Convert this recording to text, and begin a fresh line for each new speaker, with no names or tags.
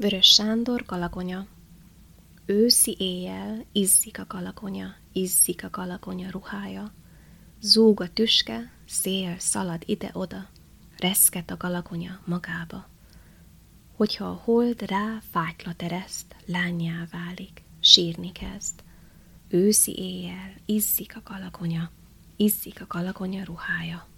Vörös Sándor galagonya. Őszi éjjel izzik a galagonya, izzik a galagonya ruhája. Zúg a tüske, szél szalad ide-oda, reszket a galagonya magába. Hogyha a hold rá fátyla tereszt, lányjá válik, sírni kezd. Őszi éjjel izzik a galagonya, izzik a galagonya ruhája.